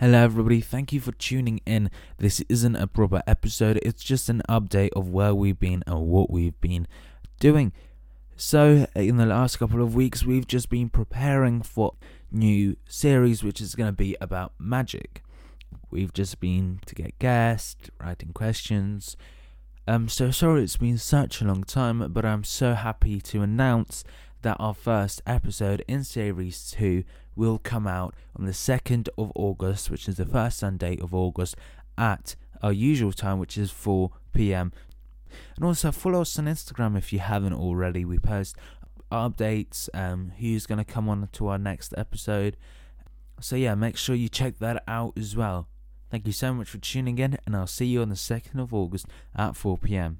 Hello, everybody. Thank you for tuning in. This isn't a proper episode, it's just an update of where we've been and what we've been doing. So, in the last couple of weeks, we've just been preparing for new series, which is going to be about magic. We've just been to get guests, writing questions. I'm so sorry it's been such a long time, but I'm so happy to announce that our first episode in series 2 will come out on the 2nd of August, which is the first Sunday of August, at our usual time, which is 4 pm. And also follow us on Instagram if you haven't already. We post updates, um, who's going to come on to our next episode. So, yeah, make sure you check that out as well. Thank you so much for tuning in, and I'll see you on the 2nd of August at 4 pm.